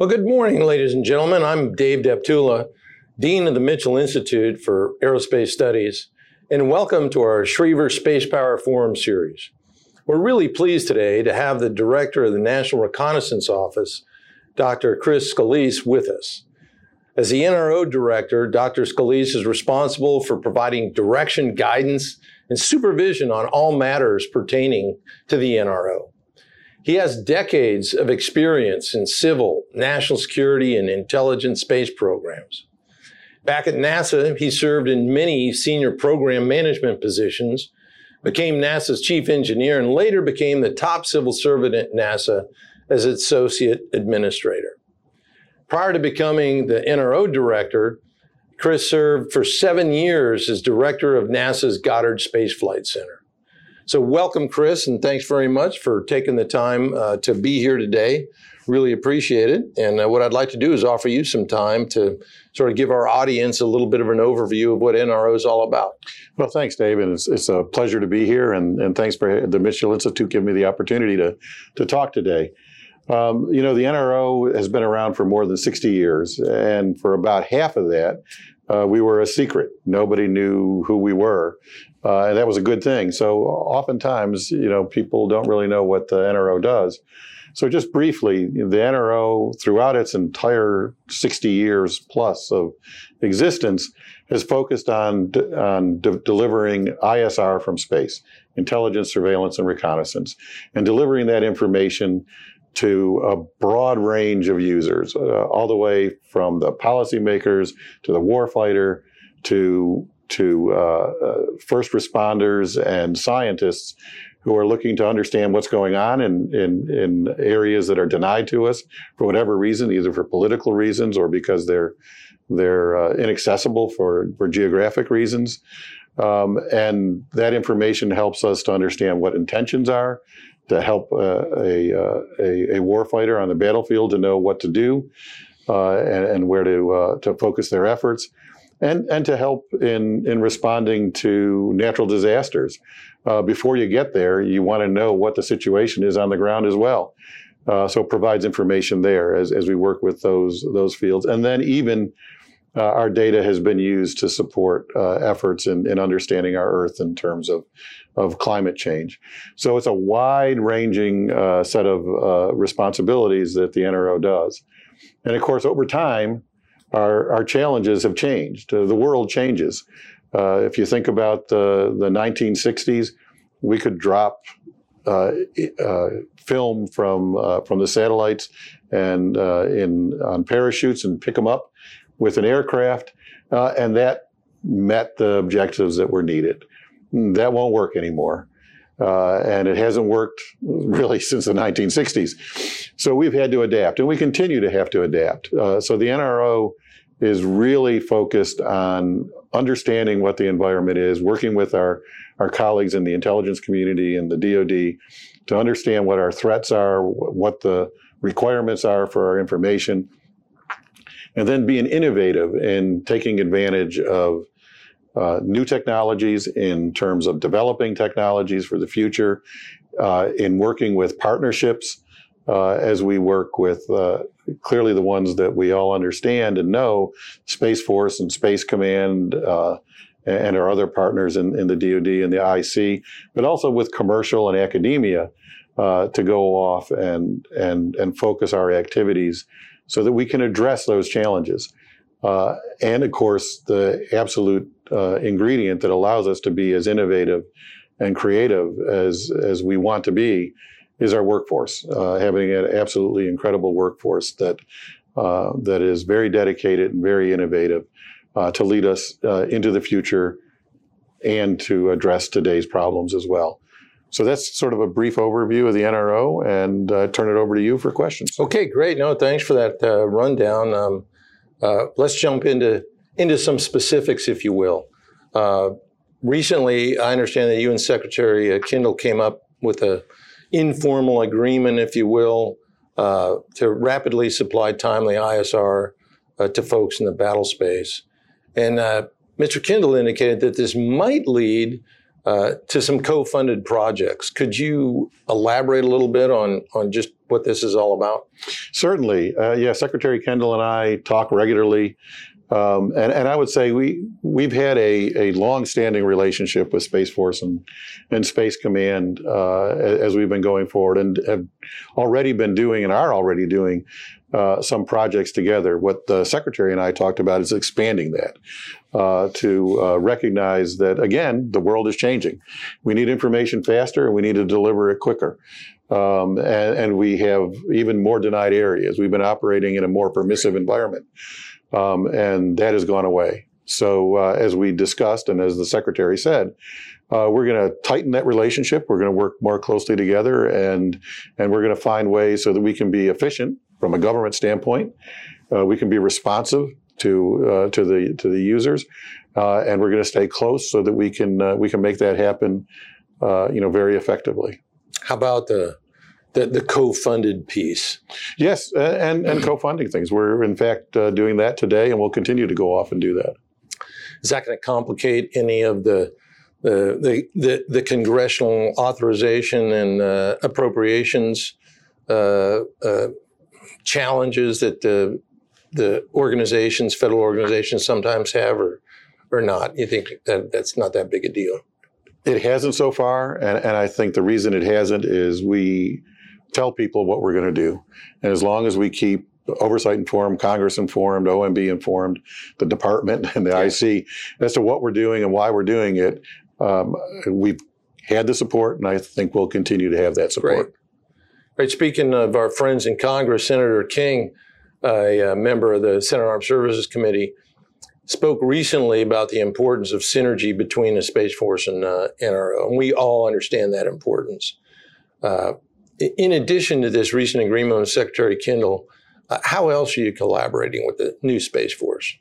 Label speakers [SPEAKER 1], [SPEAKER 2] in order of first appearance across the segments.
[SPEAKER 1] Well, good morning, ladies and gentlemen. I'm Dave Deptula, Dean of the Mitchell Institute for Aerospace Studies, and welcome to our Schriever Space Power Forum series. We're really pleased today to have the Director of the National Reconnaissance Office, Dr. Chris Scolese, with us. As the NRO Director, Dr. Scolese is responsible for providing direction, guidance, and supervision on all matters pertaining to the NRO. He has decades of experience in civil, national security, and intelligence space programs. Back at NASA, he served in many senior program management positions, became NASA's chief engineer, and later became the top civil servant at NASA as associate administrator. Prior to becoming the NRO director, Chris served for seven years as director of NASA's Goddard Space Flight Center. So, welcome, Chris, and thanks very much for taking the time uh, to be here today. Really appreciate it. And uh, what I'd like to do is offer you some time to sort of give our audience a little bit of an overview of what NRO is all about.
[SPEAKER 2] Well, thanks, Dave, and it's, it's a pleasure to be here. And, and thanks for the Mitchell Institute giving me the opportunity to to talk today. Um, you know, the NRO has been around for more than 60 years, and for about half of that, uh, we were a secret. Nobody knew who we were. Uh, and that was a good thing. So oftentimes, you know, people don't really know what the NRO does. So just briefly, the NRO, throughout its entire 60 years plus of existence, has focused on on de- delivering ISR from space, intelligence, surveillance, and reconnaissance, and delivering that information to a broad range of users, uh, all the way from the policymakers to the warfighter to to uh, uh, first responders and scientists who are looking to understand what's going on in, in, in areas that are denied to us for whatever reason, either for political reasons or because they're they're uh, inaccessible for, for geographic reasons. Um, and that information helps us to understand what intentions are, to help uh, a, uh, a, a warfighter on the battlefield to know what to do uh, and, and, where to, uh, to focus their efforts and and to help in in responding to natural disasters. Uh, before you get there, you want to know what the situation is on the ground as well. Uh, so it provides information there as, as we work with those those fields, and then even uh, our data has been used to support uh, efforts in, in understanding our Earth in terms of of climate change. So it's a wide ranging uh, set of uh, responsibilities that the NRO does, and of course over time our, our challenges have changed. Uh, the world changes. Uh, if you think about the, the 1960s, we could drop uh, uh film from uh, from the satellites and uh, in on parachutes and pick them up with an aircraft, and that met the objectives that were needed. That won't work anymore. Uh, and it hasn't worked really since the 1960s. So we've had to adapt, and we continue to have to adapt. Uh, so the NRO is really focused on understanding what the environment is, working with our, our colleagues in the intelligence community and the DoD to understand what our threats are, what the requirements are for our information, and then being innovative in taking advantage of uh, new technologies in terms of developing technologies for the future, uh, in working with partnerships uh, as we work with uh, clearly the ones that we all understand and know, Space Force and Space Command. Uh, and our other partners in, in, the DoD and the IC, but also with commercial and academia uh, to go off and and and focus our activities so that we can address those challenges. Uh, and of course, the absolute uh, ingredient that allows us to be as innovative and creative as as we want to be is our workforce. Uh, having an absolutely incredible workforce that uh, that is very dedicated and very innovative uh, to lead us uh, into the future and to address today's problems as well. So that's sort of a brief overview of the NRO, and turn it over to you for questions.
[SPEAKER 1] Okay, great. No, thanks for that rundown. Um, uh, let's jump into into some specifics, if you will. Uh, recently, I understand that you and Secretary uh, Kendall came up with a informal agreement, if you will, uh, to rapidly supply timely ISR uh, to folks in the battle space. And uh, Mr. Kendall indicated that this might lead to some co-funded projects. Could you elaborate a little bit on on just what this is all about?
[SPEAKER 2] Certainly. Uh, yeah, Secretary Kendall and I talk regularly. Um, and, and I would say we we've had a, a long-standing relationship with Space Force and, and Space Command uh, as we've been going forward, and have already been doing and are already doing uh, some projects together. What the Secretary and I talked about is expanding that uh, to uh, recognize that again the world is changing. We need information faster, and we need to deliver it quicker. Um, and, and we have even more denied areas. We've been operating in a more permissive environment um, and that has gone away. So, uh, as we discussed, and as the secretary said, uh, we're going to tighten that relationship. We're going to work more closely together, and and we're going to find ways so that we can be efficient from a government standpoint. Uh, we can be responsive to uh, to the to the users, uh, and we're going to stay close so that we can uh, we can make that happen, you know, very effectively.
[SPEAKER 1] How about the the, the co-funded piece.
[SPEAKER 2] Yes, and and co-funding things. We're in fact uh, doing that today, and we'll continue to go off and do that.
[SPEAKER 1] Is that going to complicate any of the the the, the, the congressional authorization and uh, appropriations uh, uh challenges that the the organizations, federal organizations, sometimes have, or or not? You think that that's not that big a deal?
[SPEAKER 2] It hasn't so far, and, and I think the reason it hasn't is we tell people what we're going to do. And as long as we keep oversight informed, Congress informed, OMB informed, the department and the yeah. IC as to what we're doing and why we're doing it, um, we've had the support, and I think we'll continue to have that support.
[SPEAKER 1] Right. Speaking of our friends in Congress, Senator King, a, a member of the Senate Armed Services Committee, spoke recently about the importance of synergy between the Space Force and uh, NRO, and we all understand that importance. Uh, in addition to this recent agreement with Secretary Kendall, uh, how else are you collaborating with the new Space Force?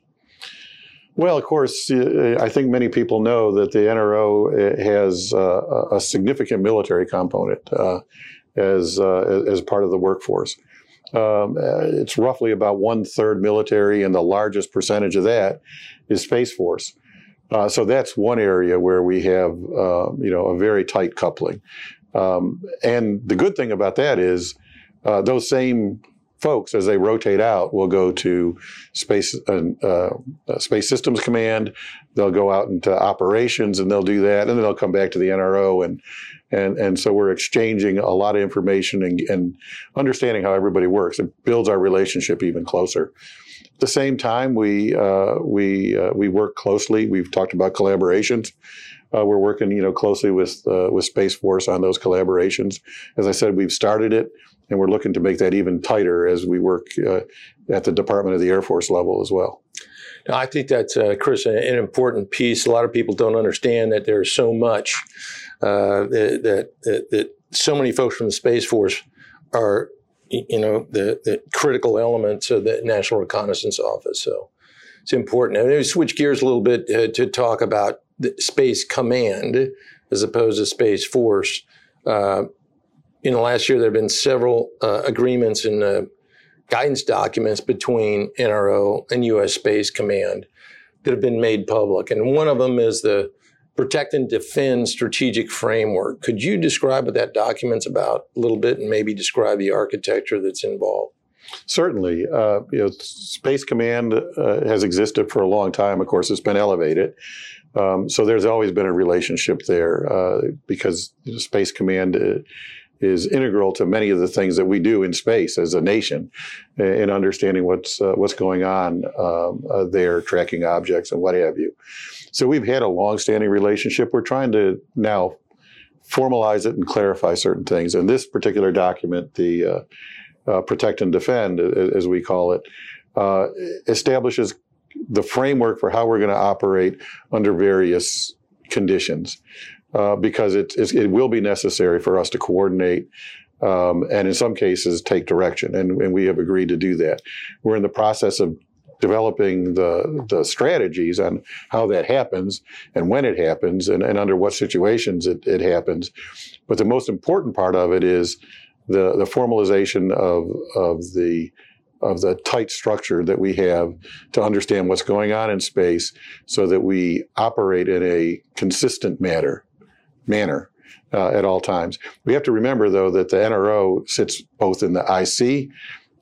[SPEAKER 2] Well, of course, uh, I think many people know that the NRO uh, has uh, a significant military component uh, as uh, as part of the workforce. Um, it's roughly about one third military, and the largest percentage of that is Space Force. so that's one area where we have, you know, a very tight coupling. Um, and the good thing about that is uh, those same folks, as they rotate out, will go to space uh, uh, space systems command. They'll go out into operations, and they'll do that, and then they'll come back to the NRO, and and and so we're exchanging a lot of information and, and understanding how everybody works. It builds our relationship even closer. At the same time, we uh, we uh, we work closely. We've talked about collaborations. Uh, we're working, you know, closely with uh, with Space Force on those collaborations. As I said, we've started it, and we're looking to make that even tighter as we work uh, at the Department of the Air Force level as well.
[SPEAKER 1] Now, I think that's, uh, Chris, an important piece. A lot of people don't understand that there's so much uh, that, that, that so many folks from the Space Force are, you know, the, the critical elements of the National Reconnaissance Office. So it's important. And we switch gears a little bit uh, to talk about Space Command as opposed to Space Force. Uh, in the last year, there have been several uh, agreements and uh, guidance documents between NRO and U.S. Space Command that have been made public. And one of them is the Protect and Defend Strategic Framework. Could you describe what that document's about a little bit and maybe describe the architecture that's involved?
[SPEAKER 2] Certainly. Uh, you know, Space Command uh, has existed for a long time. Of course, it's been elevated. Um, so there's always been a relationship there uh, because Space Command uh, is integral to many of the things that we do in space as a nation in understanding what's uh, what's going on um, uh, there, tracking objects and what have you. So we've had a long-standing relationship. We're trying to now formalize it and clarify certain things. And this particular document, the uh, uh, Protect and Defend, as we call it, establishes the framework for how we're going to operate under various conditions, uh, because it, it will be necessary for us to coordinate um, and in some cases take direction, and, and we have agreed to do that. We're in the process of developing the the strategies on how that happens and when it happens and, and under what situations it, it happens. But the most important part of it is the the formalization of of the of the tight structure that we have to understand what's going on in space so that we operate in a consistent manner manner uh, at all times. We have to remember, though, that the NRO sits both in the IC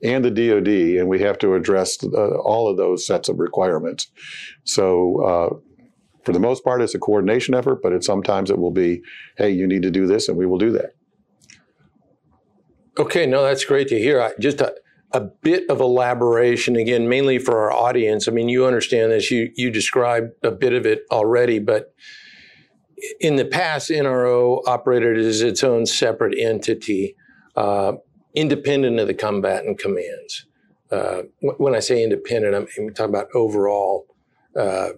[SPEAKER 2] and the DoD, and we have to address uh, all of those sets of requirements. So, uh, for the most part, it's a coordination effort, but it, sometimes it will be, hey, you need to do this, and we will do that.
[SPEAKER 1] Okay, no, that's great to hear. I, just a, bit of elaboration again, mainly for our audience. I mean, you understand this. You you described a bit of it already, but in the past, NRO operated as its own separate entity, uh, independent of the combatant commands. Uh, when I say independent, I'm talking about overall uh,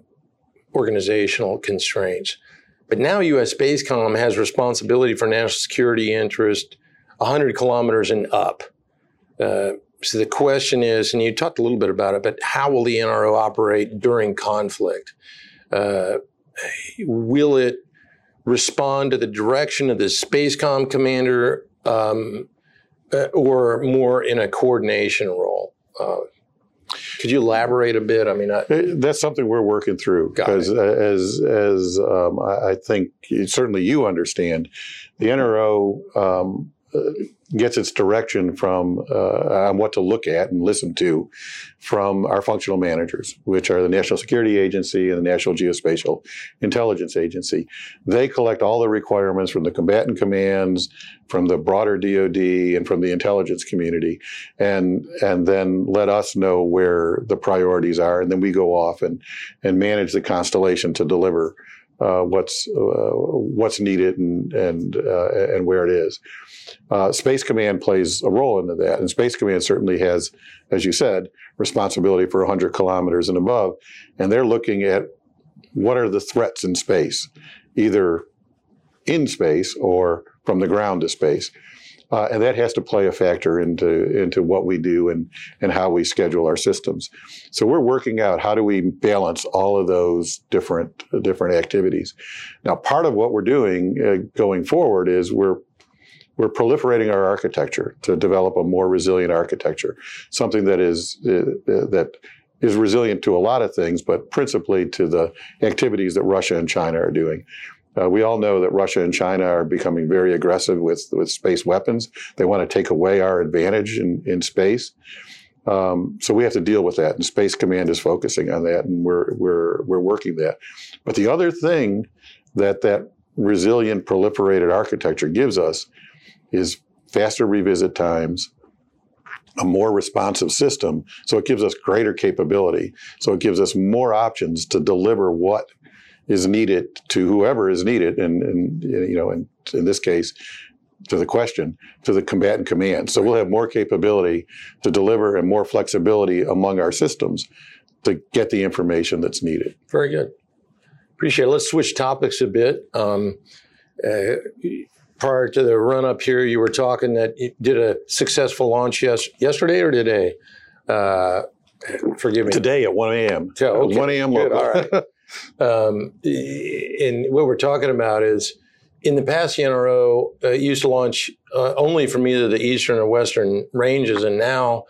[SPEAKER 1] organizational constraints. But now U.S. Spacecom has responsibility for national security interest 100 kilometers and up. Uh, so the question is, and you talked a little bit about it, but how will the NRO operate during conflict? Uh, will it respond to the direction of the Spacecom commander um, uh, or more in a coordination role? Uh, could you elaborate a bit? I mean, I,
[SPEAKER 2] uh, that's something we're working through because, as as um, I, I, think certainly you understand, the NRO um, gets its direction from uh, on what to look at and listen to from our functional managers, which are the National Security Agency and the National Geospatial Intelligence Agency. They collect all the requirements from the combatant commands, from the broader DoD, and from the intelligence community, and and then let us know where the priorities are, and then we go off and and manage the constellation to deliver. Uh, what's uh, what's needed and and uh, and where it is. Uh, Space Command plays a role into that, and Space Command certainly has, as you said, responsibility for 100 kilometers and above, and they're looking at what are the threats in space, either in space or from the ground to space. Uh, and that has to play a factor into into what we do and and how we schedule our systems. So we're working out how do we balance all of those different different activities. Now, part of what we're doing uh, going forward is we're we're proliferating our architecture to develop a more resilient architecture, something that is uh, uh that is resilient to a lot of things, but principally to the activities that Russia and China are doing. Uh, we all know that Russia and China are becoming very aggressive with, with space weapons. They want to take away our advantage in, in space. Um, so we have to deal with that, and Space Command is focusing on that, and we're we're we're working that. But the other thing that that resilient proliferated architecture gives us is faster revisit times, a more responsive system. So it gives us greater capability. So it gives us more options to deliver what is needed to whoever is needed, and, and you know, in, in this case, to the question, to the combatant command. So we'll have more capability to deliver and more flexibility among our systems to get the information that's needed.
[SPEAKER 1] Very good. Appreciate it. Let's switch topics a bit. Um, uh, prior to the run up here, you were talking that you did a successful launch yes, yesterday or today? Uh, forgive me.
[SPEAKER 2] Today at 1 a.m.
[SPEAKER 1] okay.
[SPEAKER 2] 1 a.m. local.
[SPEAKER 1] All right. Um, and what we're talking about is in the past, the NRO uh, used to launch uh, only from either the eastern or western ranges, and now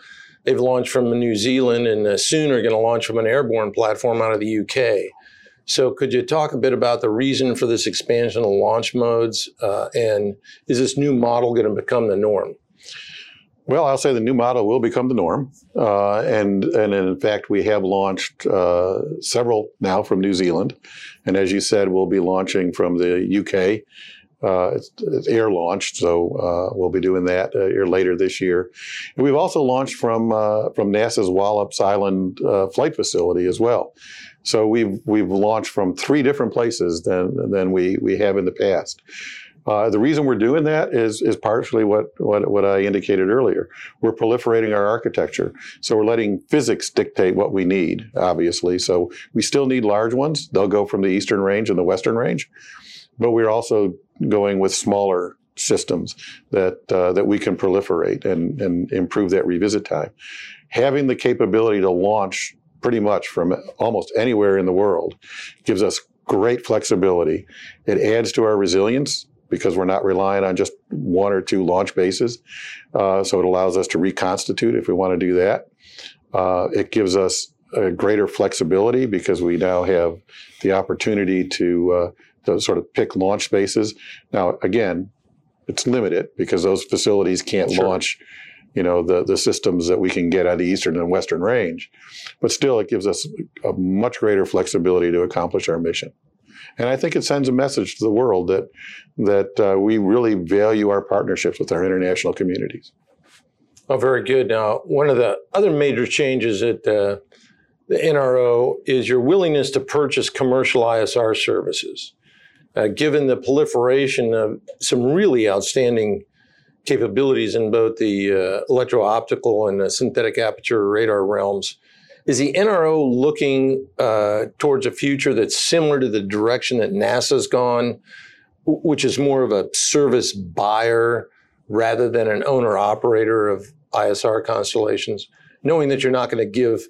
[SPEAKER 1] they've launched from New Zealand and uh, soon are going to launch from an airborne platform out of the UK. So, could you talk a bit about the reason for this expansion of launch modes, uh, and is this new model going to become the norm?
[SPEAKER 2] Well, I'll say the new model will become the norm, uh, and and in fact, we have launched uh, several now from New Zealand, and as you said, we'll be launching from the UK. Uh, it's, it's, air launched, so uh, we'll be doing that uh, here later this year. And we've also launched from uh, from NASA's Wallops Island flight facility as well. So we've we've launched from three different places than than we we have in the past. Uh, the reason we're doing that is is partially what, what what I indicated earlier. We're proliferating our architecture, so we're letting physics dictate what we need. Obviously, so we still need large ones. They'll go from the eastern range and the western range, but we're also going with smaller systems that uh, that we can proliferate and and improve that revisit time. Having the capability to launch pretty much from almost anywhere in the world gives us great flexibility. It adds to our resilience because we're not relying on just one or two launch bases. Uh, so it allows us to reconstitute if we want to do that. Uh, it gives us a greater flexibility because we now have the opportunity to, uh, to sort of pick launch bases. Now, again, it's limited because those facilities can't sure. launch, you know, the the systems that we can get on the eastern and western range. But still, it gives us a much greater flexibility to accomplish our mission. And I think it sends a message to the world that that uh, we really value our partnerships with our international communities.
[SPEAKER 1] Oh, very good. Now, one of the other major changes at uh, the NRO is your willingness to purchase commercial ISR services. Uh, given the proliferation of some really outstanding capabilities in both the uh, electro-optical and the synthetic aperture radar realms, is the NRO looking uh, towards a future that's similar to the direction that NASA's gone, which is more of a service buyer rather than an owner operator of ISR constellations, knowing that you're not going to give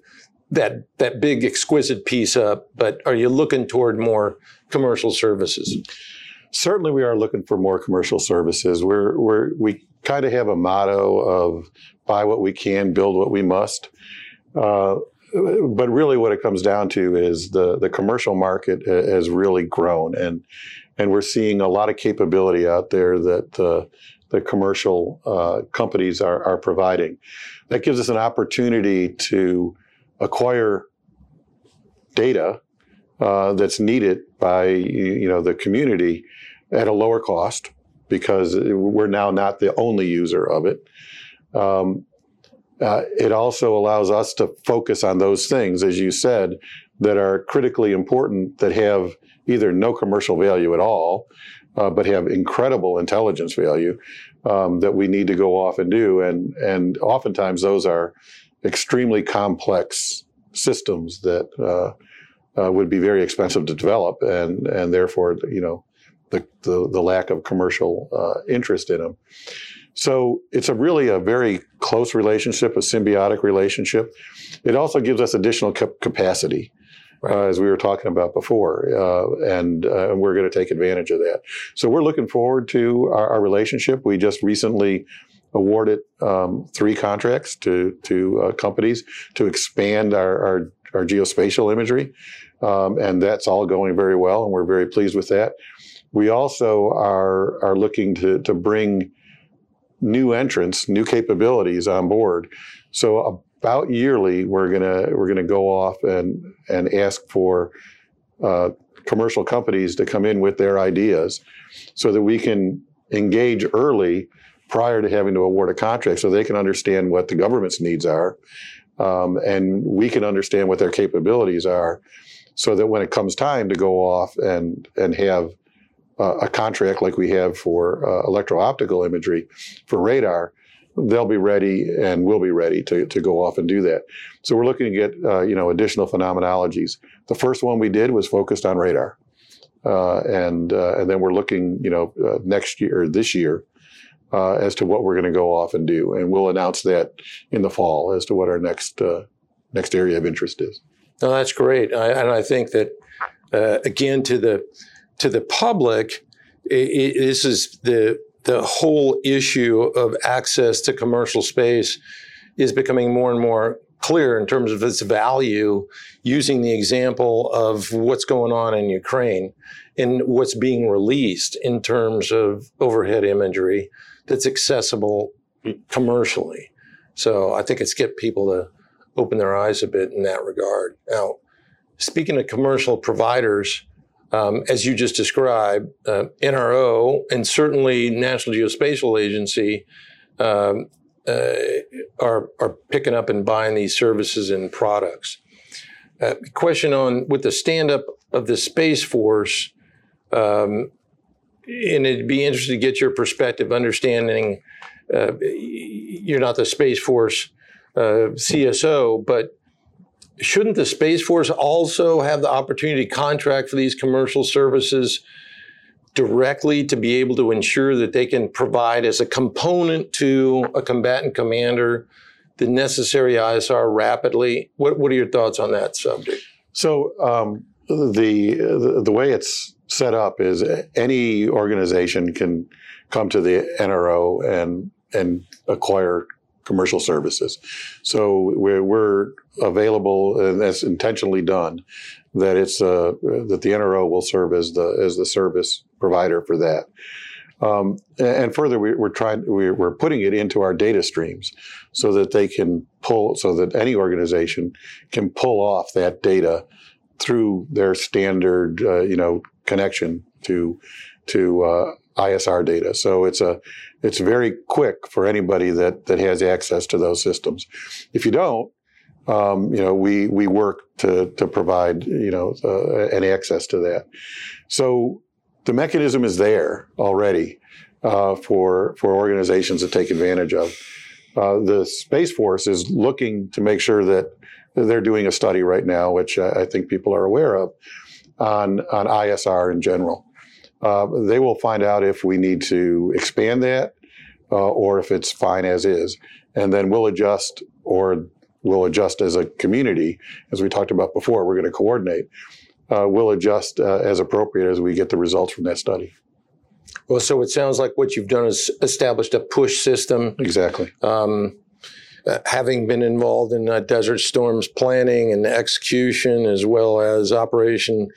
[SPEAKER 1] that that big exquisite piece up, but are you looking toward more commercial services?
[SPEAKER 2] Certainly, we are looking for more commercial services. We're, we're we kind of have a motto of buy what we can, build what we must. Uh, but really, what it comes down to is the the commercial market has really grown, and and we're seeing a lot of capability out there that uh, the commercial uh, companies are, are providing. That gives us an opportunity to acquire data uh, that's needed by you know the community at a lower cost because we're now not the only user of it. Um, uh, it also allows us to focus on those things, as you said, that are critically important that have either no commercial value at all, uh, but have incredible intelligence value um, that we need to go off and do. And and oftentimes those are extremely complex systems that uh, uh, would be very expensive to develop, and and therefore you know the the, the lack of commercial uh, interest in them. So it's a really a very close relationship, a symbiotic relationship. It also gives us additional capacity. Right. Uh, as we were talking about before, uh, and uh, we're going to take advantage of that. So we're looking forward to our, our relationship. We just recently awarded um, three contracts to to uh, companies to expand our, our, our geospatial imagery, um, and that's all going very well, and we're very pleased with that. We also are are looking to to bring new entrants, new capabilities on board. So about yearly, we're gonna we're gonna go off and and ask for uh, commercial companies to come in with their ideas, so that we can engage early prior to having to award a contract, so they can understand what the government's needs are, um, and we can understand what their capabilities are, so that when it comes time to go off and and have uh, a contract like we have for uh, electro-optical imagery for radar, they'll be ready and we'll be ready to, to go off and do that. So we're looking to get uh, you know additional phenomenologies. The first one we did was focused on radar, uh, and uh, and then we're looking you know uh, next year or this year uh, as to what we're going to go off and do, and we'll announce that in the fall as to what our next uh, next area of interest is.
[SPEAKER 1] No, that's great, I, and I think that again to the to the public, it, it, this is the the whole issue of access to commercial space is becoming more and more clear in terms of its value using the example of what's going on in Ukraine and what's being released in terms of overhead imagery that's accessible commercially. So I think it's get people to open their eyes a bit in that regard. Now, speaking of commercial providers, um, as you just described, uh, NRO and certainly National Geospatial Agency um, uh, are are picking up and buying these services and products. Uh, question on with the stand up of the Space Force, um, and it'd be interesting to get your perspective, understanding uh, you're not the Space Force uh, CSO, but shouldn't the Space Force also have the opportunity to contract for these commercial services directly to be able to ensure that they can provide as a component to a combatant commander the necessary ISR rapidly? What, what are your thoughts on that subject?
[SPEAKER 2] So um, the, the the way it's set up is any organization can come to the NRO and and acquire commercial services. So we're, we're available, and that's intentionally done. That it's uh, that the NRO will serve as the as the service provider for that. Um, and further, we, are trying we're, putting it into our data streams so that they can pull so that any organization can pull off that data through their standard uh, you know connection to to uh, ISR data. So it's a it's very quick for anybody that that has access to those systems. If you don't, um, you know, we we work to to provide you know uh, an access to that. So the mechanism is there already uh, for for organizations to take advantage of. Uh, the Space Force is looking to make sure that they're doing a study right now, which I think people are aware of, on on ISR in general. Uh, they will find out if we need to expand that uh, or if it's fine as is. And then we'll adjust or we'll adjust as a community. As we talked about before, we're going to coordinate. Uh, we'll adjust uh, as appropriate as we get the results from that study.
[SPEAKER 1] Well, so it sounds like what you've done is established a push system.
[SPEAKER 2] Exactly. Um,
[SPEAKER 1] uh, having been involved in uh, Desert Storm's planning and execution, as well as Operation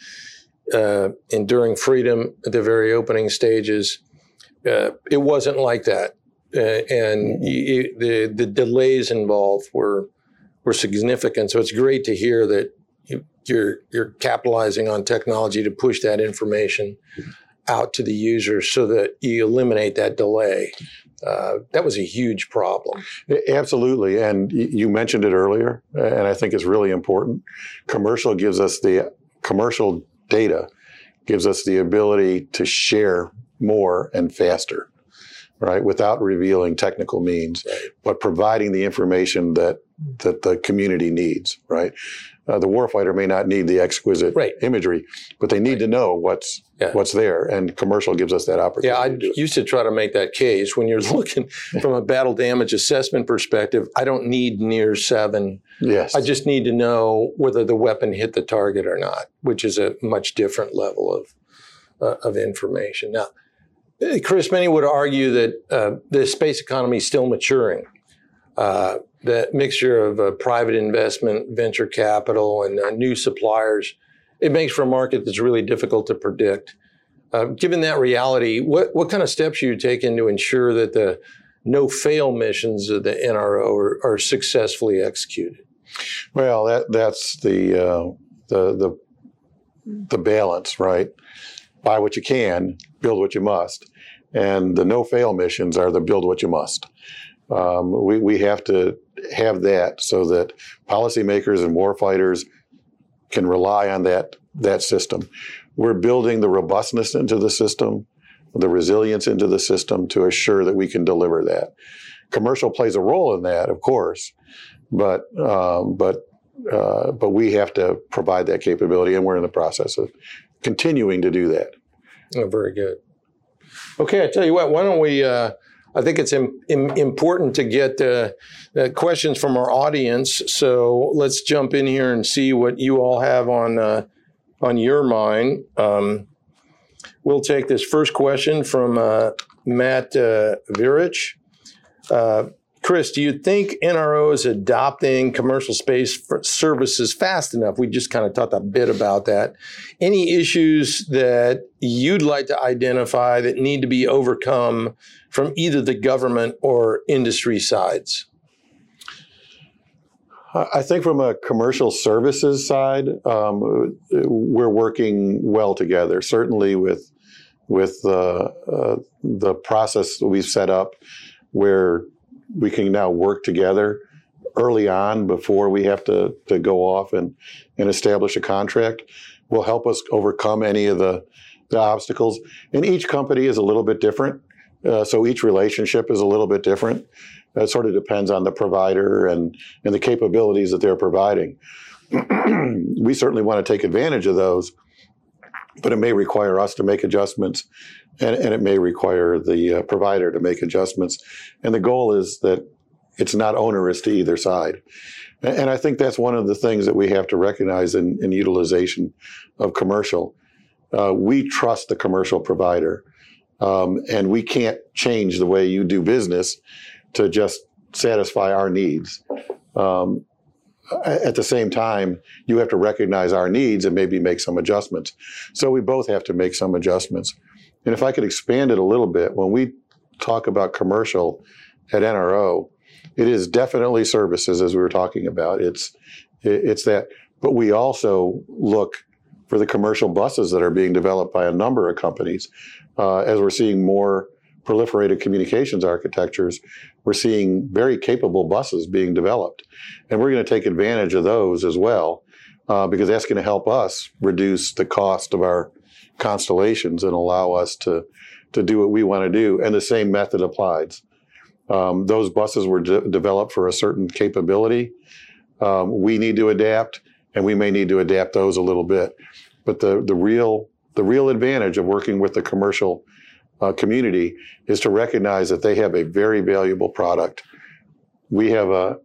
[SPEAKER 1] uh, Enduring Freedom at the very opening stages, uh, it wasn't like that, uh, and the the delays involved were were significant. So it's great to hear that you, you're you're capitalizing on technology to push that information out to the users so that you eliminate that delay. Uh, that was a huge problem.
[SPEAKER 2] Absolutely. And you mentioned it earlier, and I think it's really important. Commercial gives us the commercial data gives us the ability to share more and faster, right? Without revealing technical means, right. but providing the information that that the community needs, right? Uh, the warfighter may not need the exquisite right. imagery, but they need right. to know what's yeah. what's there, and commercial gives us that opportunity.
[SPEAKER 1] Yeah, I
[SPEAKER 2] to
[SPEAKER 1] used to try to make that case when you're looking from a battle damage assessment perspective. I don't need NIIRS seven.
[SPEAKER 2] Yes,
[SPEAKER 1] I just need to know whether the weapon hit the target or not, which is a much different level of uh, of information. Now, Chris, many would argue that uh, the space economy is still maturing. Uh, that mixture of uh, private investment, venture capital, and uh, new suppliers, it makes for a market that's really difficult to predict. Uh, given that reality, what, what kind of steps are you taking to ensure that the no fail missions of the NRO are, are successfully executed?
[SPEAKER 2] Well, that, that's the, uh, the, the, the balance, right? Buy what you can, build what you must. And the no fail missions are the build what you must. Um, we, we have to have that so that policymakers and warfighters can rely on that, that system. We're building the robustness into the system, the resilience into the system to assure that we can deliver that. Commercial plays a role in that, of course, but um, but uh, but we have to provide that capability, and we're in the process of continuing to do that.
[SPEAKER 1] Oh, very good. Okay, I tell you what. Why don't we? Uh, I think it's Im- Im- important to get uh, uh, questions from our audience. So let's jump in here and see what you all have on uh, on your mind. Um, we'll take this first question from uh, Matt uh, Virich. Chris, do you think NRO is adopting commercial space services fast enough? We just kind of talked a bit about that. Any issues that you'd like to identify that need to be overcome from either the government or industry sides?
[SPEAKER 2] I think from a commercial services side, um, we're working well together. Certainly with with uh, uh, the process we've set up, where we can now work together early on before we have to, to go off and, and establish a contract will help us overcome any of the, the obstacles. And each company is a little bit different. Uh, so each relationship is a little bit different. It sort of depends on the provider and, and the capabilities that they're providing. we certainly want to take advantage of those, but it may require us to make adjustments and, and it may require the uh, provider to make adjustments. And the goal is that it's not onerous to either side. And, and I think that's one of the things that we have to recognize in, in utilization of commercial. Uh, we trust the commercial provider, um, and we can't change the way you do business to just satisfy our needs. Um, at the same time, you have to recognize our needs and maybe make some adjustments. So we both have to make some adjustments. And if I could expand it a little bit, when we talk about commercial at NRO, it is definitely services as we were talking about. It's it's that, but we also look for the commercial buses that are being developed by a number of companies. Uh, as we're seeing more proliferated communications architectures, we're seeing very capable buses being developed. And we're going to take advantage of those as well, uh, because that's going to help us reduce the cost of our constellations and allow us to, to do what we want to do. And the same method applies. Um, those buses were de- developed for a certain capability. Um, we need to adapt, and we may need to adapt those a little bit. But the, the real the real advantage of working with the commercial uh, community is to recognize that they have a very valuable product. We have a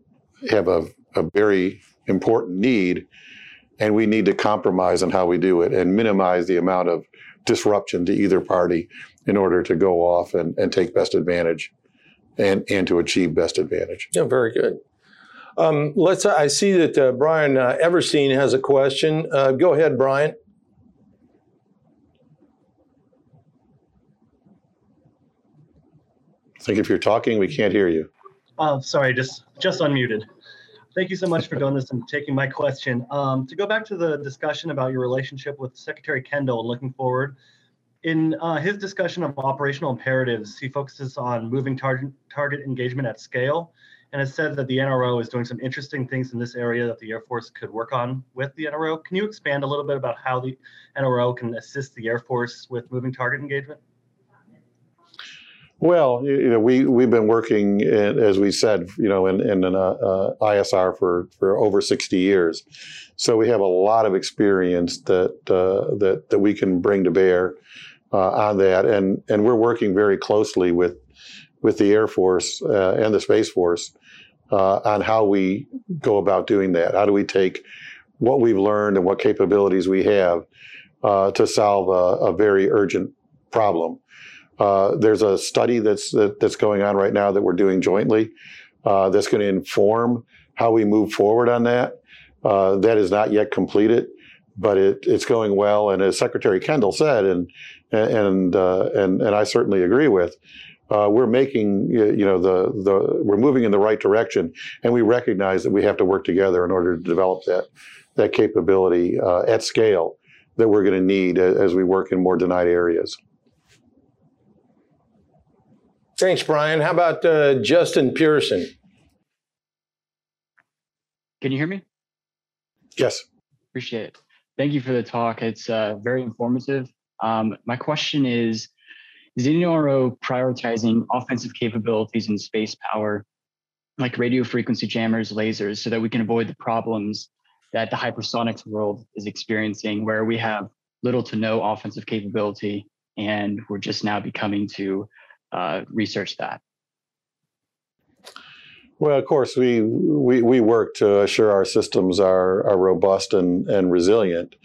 [SPEAKER 2] have a, a very important need, and we need to compromise on how we do it and minimize the amount of disruption to either party in order to go off and, and take best advantage and, and to achieve best advantage.
[SPEAKER 1] Yeah, very good. Um, let's. I see that uh, Brian uh, Everstine has a question. Uh, go ahead, Brian.
[SPEAKER 2] I think if you're talking, we can't hear you.
[SPEAKER 3] Oh, sorry, just just unmuted. Thank you so much for doing this and taking my question. Um, to go back to the discussion about your relationship with Secretary Kendall and looking forward, in uh, his discussion of operational imperatives, he focuses on moving target target engagement at scale, and has said that the NRO is doing some interesting things in this area that the Air Force could work on with the NRO. Can you expand a little bit about how the NRO can assist the Air Force with moving target engagement?
[SPEAKER 2] Well, you know, we we've been working, in, as we said, you know, in, in an uh, uh ISR for for over sixty years, so we have a lot of experience that uh, that that we can bring to bear uh, on that, and and we're working very closely with with the Air Force uh, and the Space Force uh, on how we go about doing that. How do we take what we've learned and what capabilities we have to solve a, a very urgent problem? Uh, there's a study that's that, that's going on right now that we're doing jointly uh, that's going to inform how we move forward on that. Uh, that is not yet completed, but it, it's going well. And as Secretary Kendall said, and and uh, and and I certainly agree with, uh, we're making you know the the we're moving in the right direction, and we recognize that we have to work together in order to develop that that capability at scale that we're going to need as we work in more denied areas.
[SPEAKER 1] Thanks, Brian. How about uh, Justin Pearson?
[SPEAKER 4] Can you hear me?
[SPEAKER 2] Yes.
[SPEAKER 4] Appreciate it. Thank you for the talk. It's uh, very informative. Um, my question is Is NRO prioritizing offensive capabilities in space power, like radio frequency jammers, lasers, so that we can avoid the problems that the hypersonics world is experiencing, where we have little to no offensive capability and we're just now becoming to uh, research that?
[SPEAKER 2] Well, of course, we, we, we work to assure our systems are, are robust and, and resilient.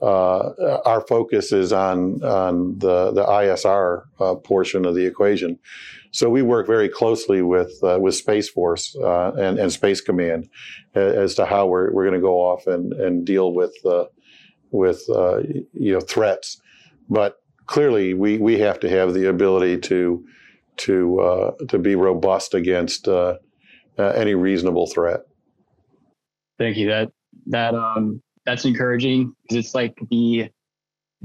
[SPEAKER 2] Uh, our focus is on, on the, the ISR uh, portion of the equation. So we work very closely with, uh, with Space Force uh, and, and Space Command as to how we're, we're going to go off and, and deal with, uh, with you know, threats. But clearly we we have to have the ability to to uh, to be robust against uh, uh, any reasonable threat.
[SPEAKER 4] Thank you. That that um that's encouraging because it's like the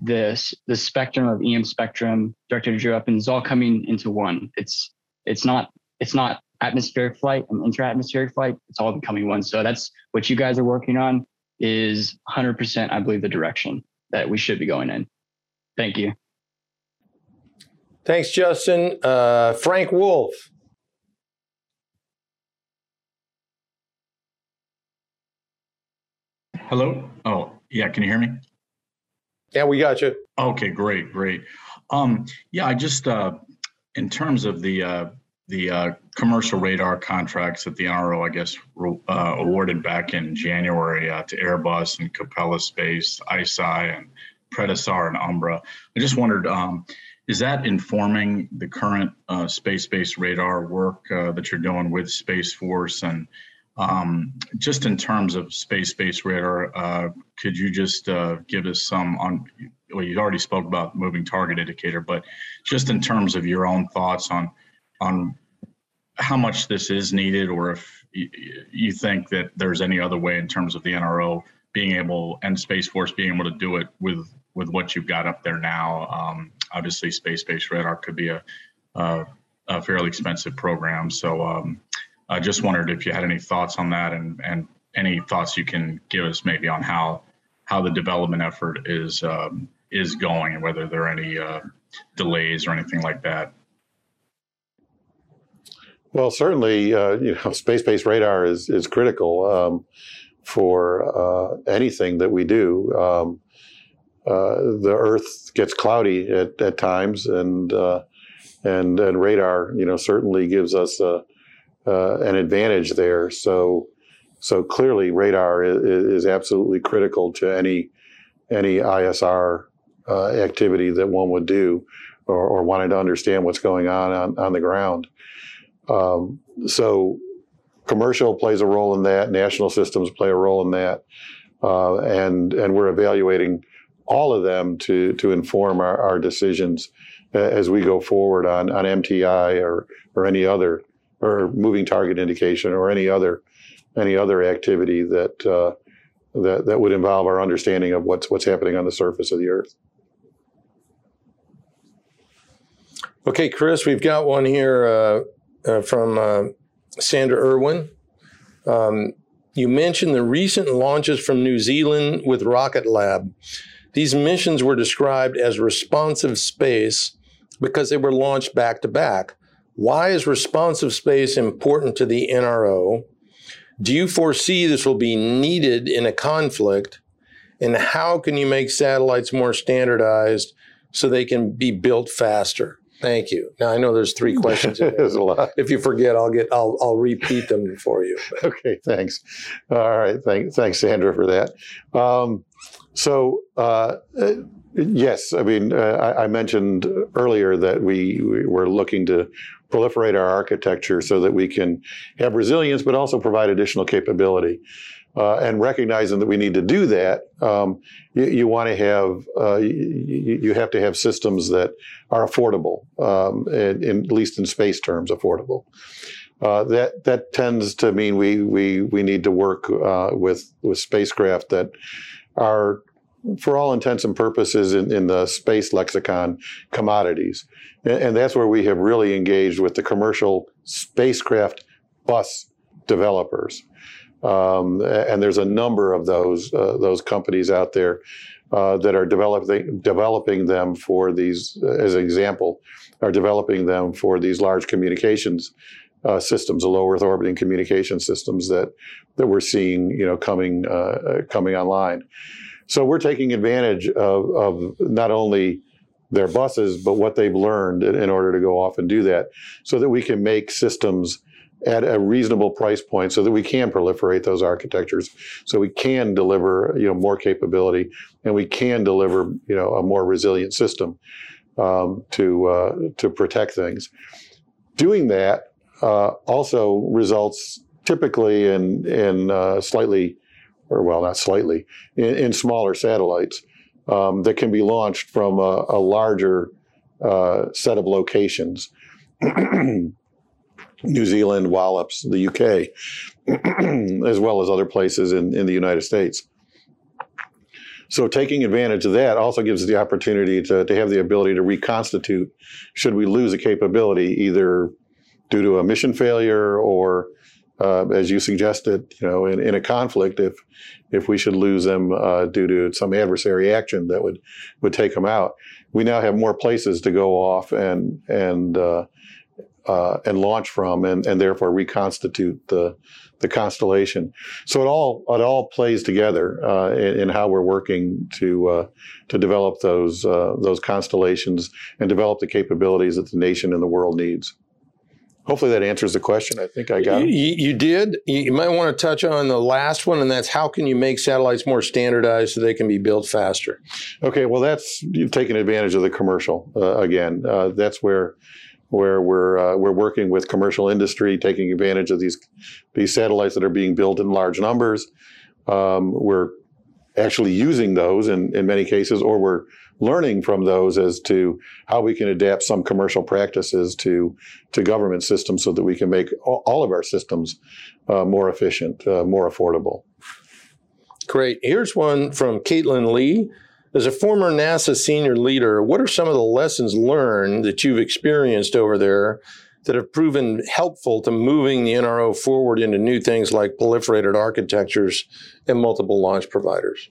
[SPEAKER 4] the the spectrum of EM spectrum, directed to weapons, is all coming into one. It's it's not it's not atmospheric flight and intra-atmospheric flight. It's all becoming one. So that's what you guys are working on. Is 100%, I believe, the direction that we should be going in. Thank you.
[SPEAKER 1] Thanks, Justin. Uh, Frank Wolfe.
[SPEAKER 5] Hello. Oh, yeah. Can you hear me?
[SPEAKER 1] Yeah, we got you.
[SPEAKER 5] Okay, great, great. Um, yeah, I just uh, in terms of the uh, the uh, commercial radar contracts that the NRO, I guess, uh, awarded back in January uh, to Airbus and Capella Space, ICEYE, and PredaSAR and Umbra. I just wondered, um, is that informing the current uh, space-based radar work uh, that you're doing with Space Force? And um, just in terms of space-based radar, uh, could you just uh, give us some on? Well, you already spoke about moving target indicator, but just in terms of your own thoughts on on how much this is needed, or if you think that there's any other way in terms of the NRO being able and Space Force being able to do it with with what you've got up there now. Um, obviously, space-based radar could be a, a, a fairly expensive program. So um, I just wondered if you had any thoughts on that and and any thoughts you can give us maybe on how how the development effort is um, is going and whether there are any uh, delays or anything like that.
[SPEAKER 2] Well, certainly, uh, you know, space-based radar is is critical um, for uh, anything that we do. Um, uh, the Earth gets cloudy at, at times, and uh, and and radar, you know, certainly gives us a, uh, an advantage there. So so clearly, radar is, is absolutely critical to any any ISR uh, activity that one would do, or, or wanting to understand what's going on on, on the ground. Um, so commercial plays a role in that. National systems play a role in that, uh, and and we're evaluating all of them to to inform our, our decisions as we go forward on on MTI or or any other or moving target indication or any other any other activity that uh, that that would involve our understanding of what's what's happening on the surface of the Earth.
[SPEAKER 1] Okay, Chris, we've got one here. Uh, uh, from uh, Sandra Erwin. Um, you mentioned the recent launches from New Zealand with Rocket Lab. These missions were described as responsive space because they were launched back to back. Why is responsive space important to the NRO? Do you foresee this will be needed in a conflict? And how can you make satellites more standardized so they can be built faster? Thank you. Now I know there's three questions.
[SPEAKER 2] there's a lot.
[SPEAKER 1] If you forget, I'll get I'll I'll repeat them for you.
[SPEAKER 2] okay, thanks. All right, thanks, thanks, Sandra, for that. Um, so uh, yes, I mean uh, I, I, mentioned earlier that we, we were looking to proliferate our architecture so that we can have resilience, but also provide additional capability uh, and recognizing that we need to do that, um, you, you want to have uh, you, you, have to have systems that are affordable, um, in, in, at least in space terms, affordable. Uh, that that tends to mean we we we need to work uh, with with spacecraft that are, for all intents and purposes, in, in the space lexicon, commodities, and, and that's where we have really engaged with the commercial spacecraft bus developers. Um, and there's a number of those uh, those companies out there uh, that are developing developing them for these, as an example, are developing them for these large communications uh, systems, the low Earth orbiting communication systems that that we're seeing, you know, coming uh, coming online. So we're taking advantage of, of not only their buses, but what they've learned in, in order to go off and do that, so that we can make systems at a reasonable price point so that we can proliferate those architectures so we can deliver you know more capability and we can deliver you know a more resilient system um, to uh, to protect things doing that uh, also results typically in in uh, slightly or well not slightly in, in smaller satellites um, that can be launched from a, a larger uh, set of locations New Zealand, Wallops, the UK, as well as other places in, in the United States. So taking advantage of that also gives us the opportunity to, to have the ability to reconstitute should we lose a capability, either due to a mission failure or uh, as you suggested, you know, in, in, a conflict, if if we should lose them uh, due to some adversary action that would would take them out, we now have more places to go off and and uh, uh, and launch from, and, and therefore reconstitute the the constellation. So it all it all plays together uh, in, in, how we're working to uh, to develop those those constellations and develop the capabilities that the nation and the world needs. Hopefully that answers the question. I think I got
[SPEAKER 1] You, you did. You might want to touch on the last one, and that's how can you make satellites more standardized so they can be built faster?
[SPEAKER 2] Okay, well, that's you've taken advantage of the commercial uh, again. Uh, that's where where we're uh, we're working with commercial industry, taking advantage of these these satellites that are being built in large numbers. Um, we're actually using those in, in many cases, or we're learning from those as to how we can adapt some commercial practices to to government systems so that we can make all, of our systems uh, more efficient, uh, more affordable.
[SPEAKER 1] Great. Here's one from Caitlin Lee. As a former NASA senior leader, what are some of the lessons learned that you've experienced over there that have proven helpful to moving the NRO forward into new things like proliferated architectures and multiple launch providers?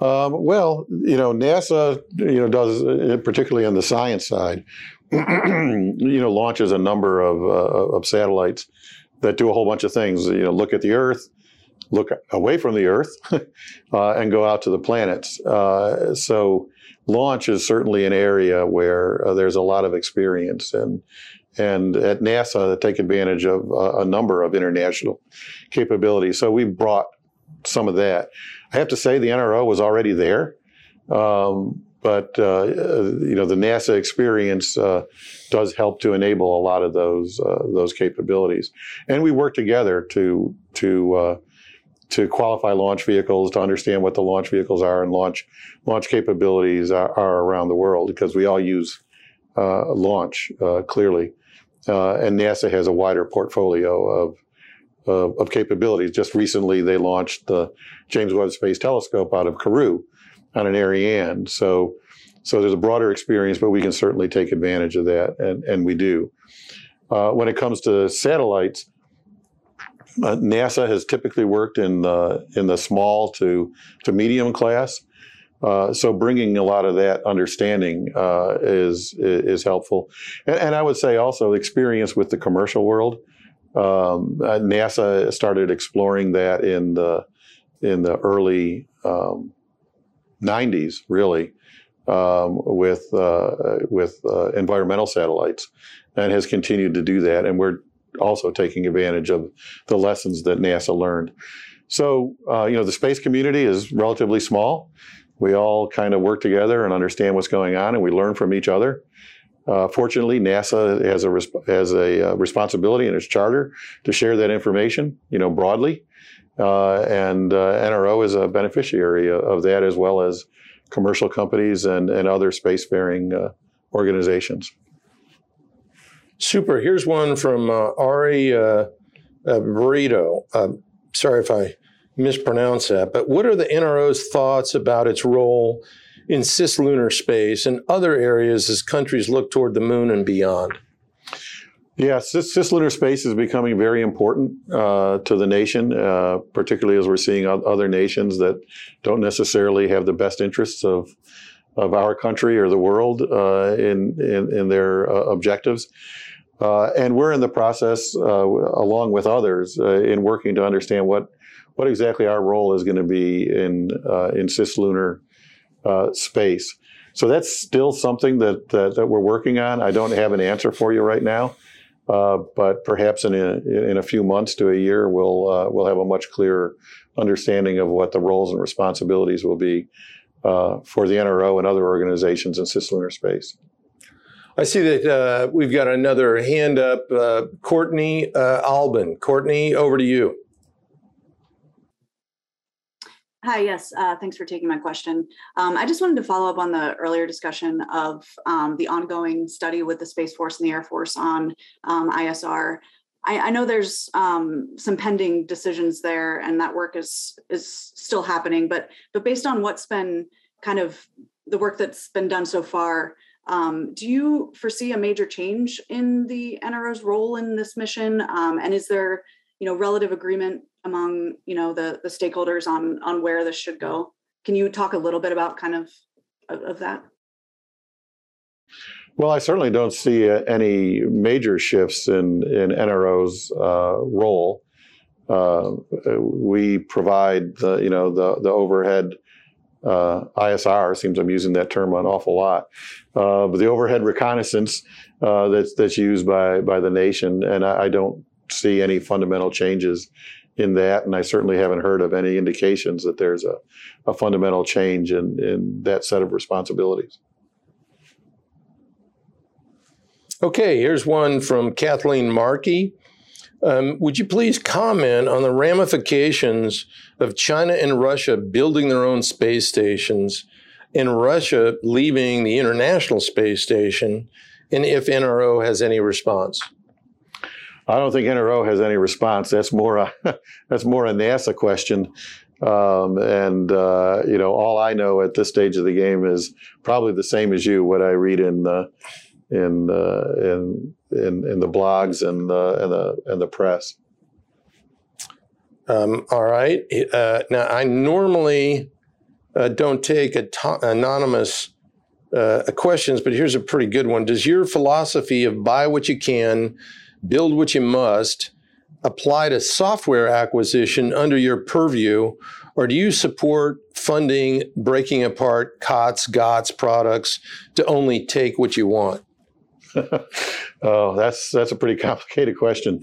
[SPEAKER 2] Um, well, you know, NASA, you know, does uh, particularly on the science side, you know, launches a number of uh, of satellites that do a whole bunch of things. You know, look at the Earth, look away from the Earth, uh, and go out to the planets. Uh, so, launch is certainly an area where uh, there's a lot of experience and. And at NASA, they take advantage of uh, a number of international capabilities. So we've brought some of that. I have to say the NRO was already there, um, but uh, you know the NASA experience uh, does help to enable a lot of those uh, those capabilities, and we work together to to uh, to qualify launch vehicles, to understand what the launch vehicles are, and launch launch capabilities are, are around the world because we all use uh, launch uh, clearly, and NASA has a wider portfolio of of, of, capabilities. Just recently, they launched the James Webb Space Telescope out of Kourou on an Ariane. So, so there's a broader experience, but we can certainly take advantage of that, and, and we do. Uh, when it comes to satellites, uh, NASA has typically worked in the in the small to to medium class. Uh, so bringing a lot of that understanding uh, is is helpful, and, and, I would say also experience with the commercial world. Um, NASA started exploring that in the in the early um, 90s, really, um, with uh, with uh, environmental satellites, and has continued to do that. And we're also taking advantage of the lessons that NASA learned. So, uh, you know, the space community is relatively small. We all kind of work together and understand what's going on, and we learn from each other. Uh, fortunately, NASA has a has a uh, responsibility in its charter to share that information, you know, broadly, uh, and uh, NRO is a beneficiary of that as well as commercial companies and and other spacefaring uh, organizations.
[SPEAKER 1] Super. Here's one from uh, Ari Burrito. sorry if I mispronounce that, but what are the NRO's thoughts about its role? In cislunar space and other areas as countries look toward the moon and beyond?
[SPEAKER 2] Yeah, cis- cislunar space is becoming very important uh, to the nation, uh, particularly as we're seeing other nations that don't necessarily have the best interests of of our country or the world uh, in, in, in their uh, objectives. Uh, and we're in the process, uh, along with others, in working to understand what what exactly our role is going to be in in cislunar uh, space. So that's still something that, that, that we're working on. I don't have an answer for you right now, uh, but perhaps in a, in a few months to a year, we'll uh, we'll have a much clearer understanding of what the roles and responsibilities will be uh, for the NRO and other organizations in cislunar space.
[SPEAKER 1] I see that uh, we've got another hand up, uh, Courtney Albon. Courtney, over to you.
[SPEAKER 6] Hi, yes, uh, thanks for taking my question. Um, I just wanted to follow up on the earlier discussion of um, the ongoing study with the Space Force and the Air Force on um, ISR. I, I, know there's um, some pending decisions there, and that work is is still happening. But but based on what's been kind of the work that's been done so far, um, do you foresee a major change in the NRO's role in this mission? Um, and is there you know relative agreement among you know the the stakeholders on on where this should go can you talk a little bit about kind of of, of that
[SPEAKER 2] well i certainly don't see uh, any major shifts in in nro's uh, role uh, we provide the you know the the overhead uh, ISR. Seems I'm using that term an awful lot. Uh, but the overhead reconnaissance uh, that's that's used by by the nation, and I, I, don't see any fundamental changes in that, and I certainly haven't heard of any indications that there's a, a fundamental change in in that set of responsibilities.
[SPEAKER 1] Okay, here's one from Kathleen Markey. Um, would you please comment on the ramifications of China and Russia building their own space stations and Russia leaving the International Space Station, and if NRO has any response?
[SPEAKER 2] I don't think NRO has any response. That's more a, that's more a NASA question. Um, and uh, you know, all I know at this stage of the game is probably the same as you. What I read in the in uh, in, in in the blogs and the and the and the press.
[SPEAKER 1] Um, all right. Uh, now, I normally uh, don't take anonymous uh, questions, but here's a pretty good one. Does your philosophy of buy what you can, build what you must, apply to software acquisition under your purview, or do you support funding breaking apart COTS, GOTS products to only take what you want?
[SPEAKER 2] oh, that's that's a pretty complicated question.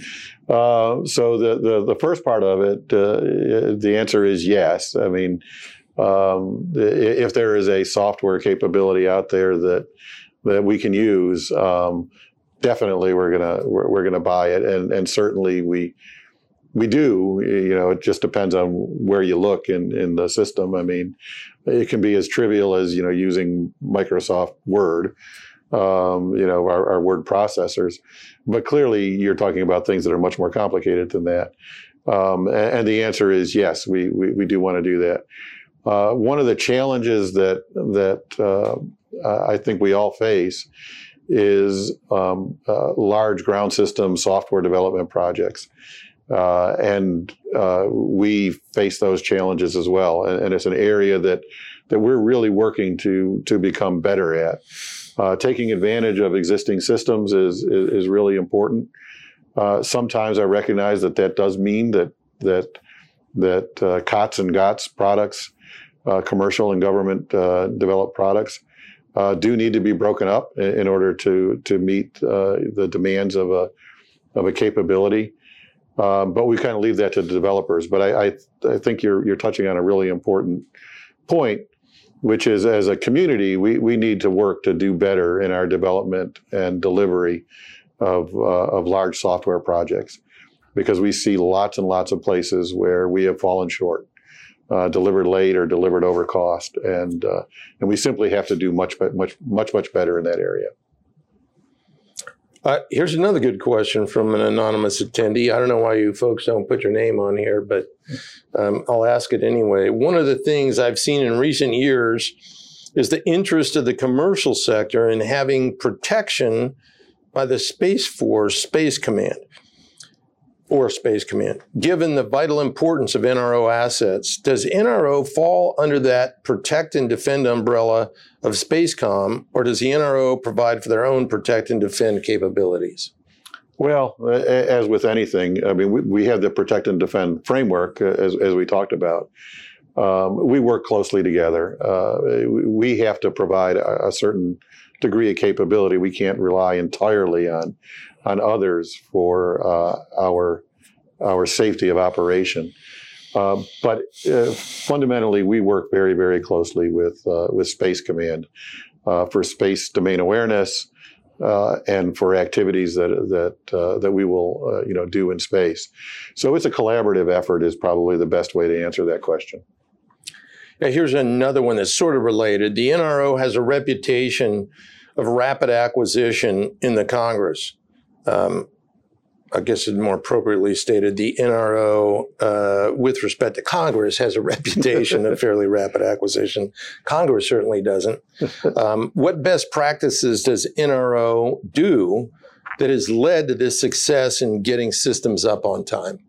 [SPEAKER 2] Uh, so the, the the first part of it, uh, the answer is yes. I mean, um, if there is a software capability out there that that we can use, um, definitely we're gonna we're, we're, gonna buy it, and and certainly we we do. You know, it just depends on where you look in in the system. I mean, it can be as trivial as you know using Microsoft Word um, you know, our, our, word processors. But clearly, you're talking about things that are much more complicated than that. Um, and, and, the answer is yes, we, we, we do want to do that. Uh, one of the challenges that that uh, I think we all face is um, uh, large ground system software development projects. Uh, and uh, we face those challenges as well. And, and, it's an area that that we're really working to to become better at. Uh, taking advantage of existing systems is, is, is really important. Uh, sometimes I recognize that that does mean that that that uh, COTS and GOTS products, uh, commercial and government developed products, uh, do need to be broken up in, in order to to meet the demands of a of a capability. Um, but we kind of leave that to the developers. But I, I, I think you're you're touching on a really important point which is as a community, we, we need to work to do better in our development and delivery of, uh, of large software projects because we see lots and lots of places where we have fallen short, uh, delivered late or delivered over cost. And, uh, and we simply have to do much, much, much, much better in that area.
[SPEAKER 1] Uh, here's another good question from an anonymous attendee. I don't know why you folks don't put your name on here, but um, I'll ask it anyway. One of the things I've seen in recent years is the interest of the commercial sector in having protection by the Space Force Space Command or Space Command. Given the vital importance of NRO assets, does NRO fall under that protect and defend umbrella of Spacecom, or does the NRO provide for their own protect and defend capabilities?
[SPEAKER 2] Well, as with anything, I mean, we, we have the protect and defend framework, uh, as, as we talked about. Um, we work closely together. Uh, we have to provide a, a certain degree of capability. We can't rely entirely on on others for uh, our our safety of operation. Uh, but uh, fundamentally, we work very, very closely with uh, with Space Command uh, for space domain awareness uh, and for activities that that that we will you know do in space. So it's a collaborative effort. Is probably the best way to answer that question.
[SPEAKER 1] Now, here's another one that's sort of related. The NRO has a reputation of rapid acquisition in the Congress. Um, I guess it's more appropriately stated, the NRO, uh, with respect to Congress, has a reputation of fairly rapid acquisition. Congress certainly doesn't. Um, what best practices does NRO do that has led to this success in getting systems up on time?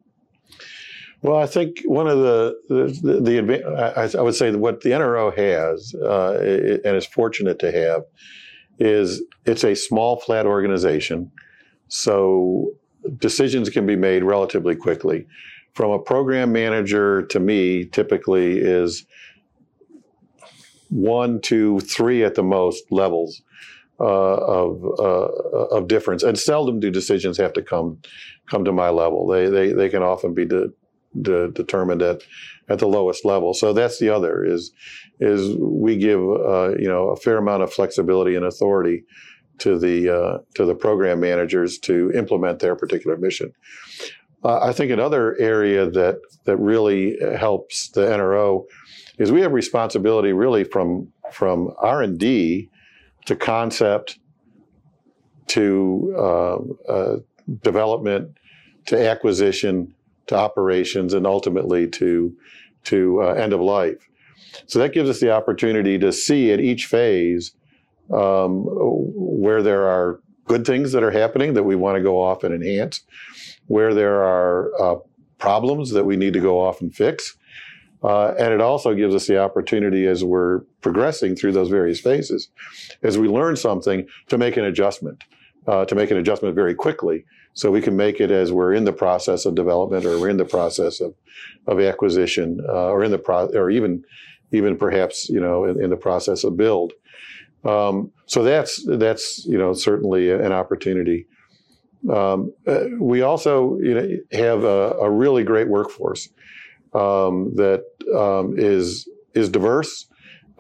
[SPEAKER 2] Well, I think one of the the, the, the I, would say what the NRO has uh, and is fortunate to have is it's a small, flat organization so decisions can be made relatively quickly. From a program manager to me, typically is one, two, three at the most levels uh, of uh, of difference, and seldom do decisions have to come come to my level. They they they can often be de- de- determined at at the lowest level. So that's the other is is we give uh, you know a fair amount of flexibility and authority to the uh, to the program managers to implement their particular mission. Uh, I think another area that that really helps the NRO is we have responsibility really from from R and D to concept to um, uh, development to acquisition to operations and ultimately to to uh, end of life. So that gives us the opportunity to see at each phase um, where there are good things that are happening that we want to go off and enhance, where there are uh, problems that we need to go off and fix. Uh, and it also gives us the opportunity as we're progressing through those various phases, as we learn something, to make an adjustment, uh, to make an adjustment very quickly. So we can make it as we're in the process of development or we're in the process of, of acquisition uh, or in the pro- or even even perhaps you know in, in the process of build. Um, so that's that's you know certainly an opportunity. Um, uh, we also you know have a, a really great workforce um, that um, is is diverse.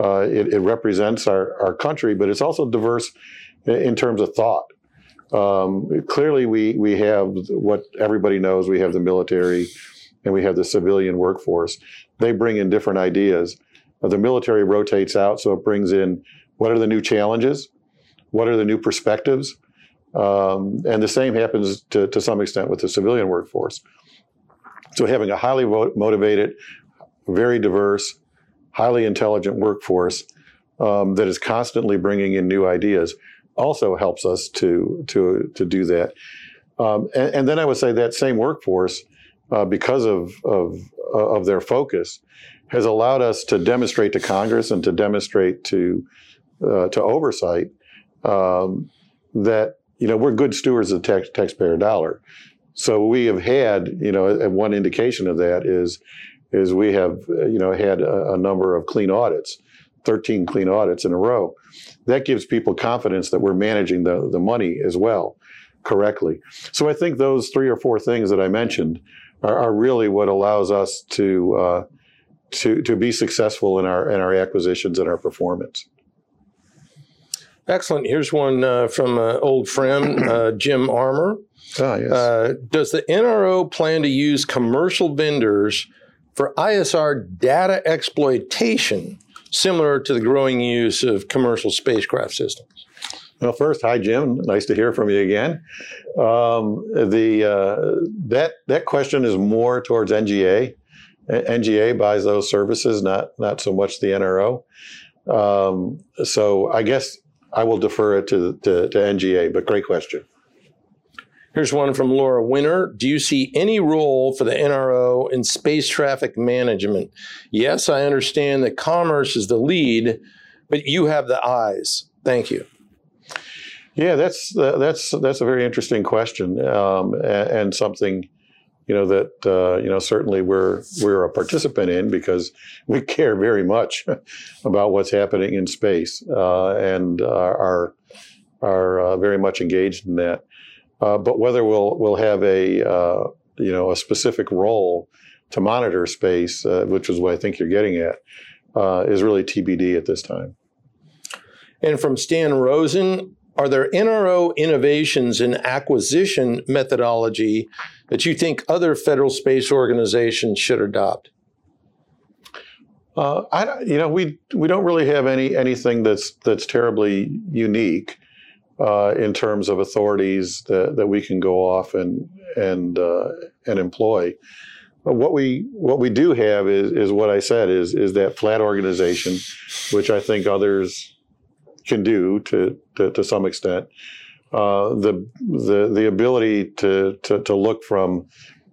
[SPEAKER 2] Uh, it, it, represents our, our country, but it's also diverse in terms of thought. Um, clearly, we we have what everybody knows. We have the military, and we have the civilian workforce. They bring in different ideas. The military rotates out, so it brings in what are the new challenges, what are the new perspectives, um, and the same happens to, to some extent with the civilian workforce. So having a highly motivated, very diverse, highly intelligent workforce um, that is constantly bringing in new ideas also helps us to to to do that. Um, and, and, then I would say that same workforce, uh, because of of of their focus, has allowed us to demonstrate to Congress and to demonstrate to uh, to oversight um, that you know we're good stewards of the tax, taxpayer dollar. So we have had you know and one indication of that is is we have you know had a, a number of clean audits, 13 clean audits in a row. That gives people confidence that we're managing the, the money as well correctly. So I think those three or four things that I mentioned are, are really what allows us to uh, to to be successful in our in our acquisitions and our performance.
[SPEAKER 1] Excellent. Here's one uh, from an old friend, uh, Jim Armor.
[SPEAKER 2] Ah, yes. Uh,
[SPEAKER 1] does the NRO plan to use commercial vendors for ISR data exploitation, similar to the growing use of commercial spacecraft systems?
[SPEAKER 2] Well, first, hi Jim. Nice to hear from you again. Um, the uh, that that question is more towards NGA. NGA buys those services, not not so much the NRO. Um, so I guess I will defer it to, to, to NGA, but great question.
[SPEAKER 1] Here's one from Laura Winter. Do you see any role for the NRO in space traffic management? Yes, I understand that commerce is the lead, but you have the eyes. Thank you.
[SPEAKER 2] Yeah, that's uh, that's that's a very interesting question um, and, and, something you know that uh, you know certainly we're we're a participant in because we care very much about what's happening in space uh, and are are uh, very much engaged in that. Uh, but whether we'll we'll have a uh, you know a specific role to monitor space, uh, which is what I think you're getting at, is really TBD at this time.
[SPEAKER 1] And from Stan Rosen, are there NRO innovations in acquisition methodology that you think other federal space organizations should adopt?
[SPEAKER 2] Uh, I, you know, we we don't really have any anything that's that's terribly unique uh, in terms of authorities that, that we can go off and and uh, and employ. But what we what we do have is is what I said is is that flat organization, which I think others can do to to, to some extent. Uh, the the the ability to, to to look from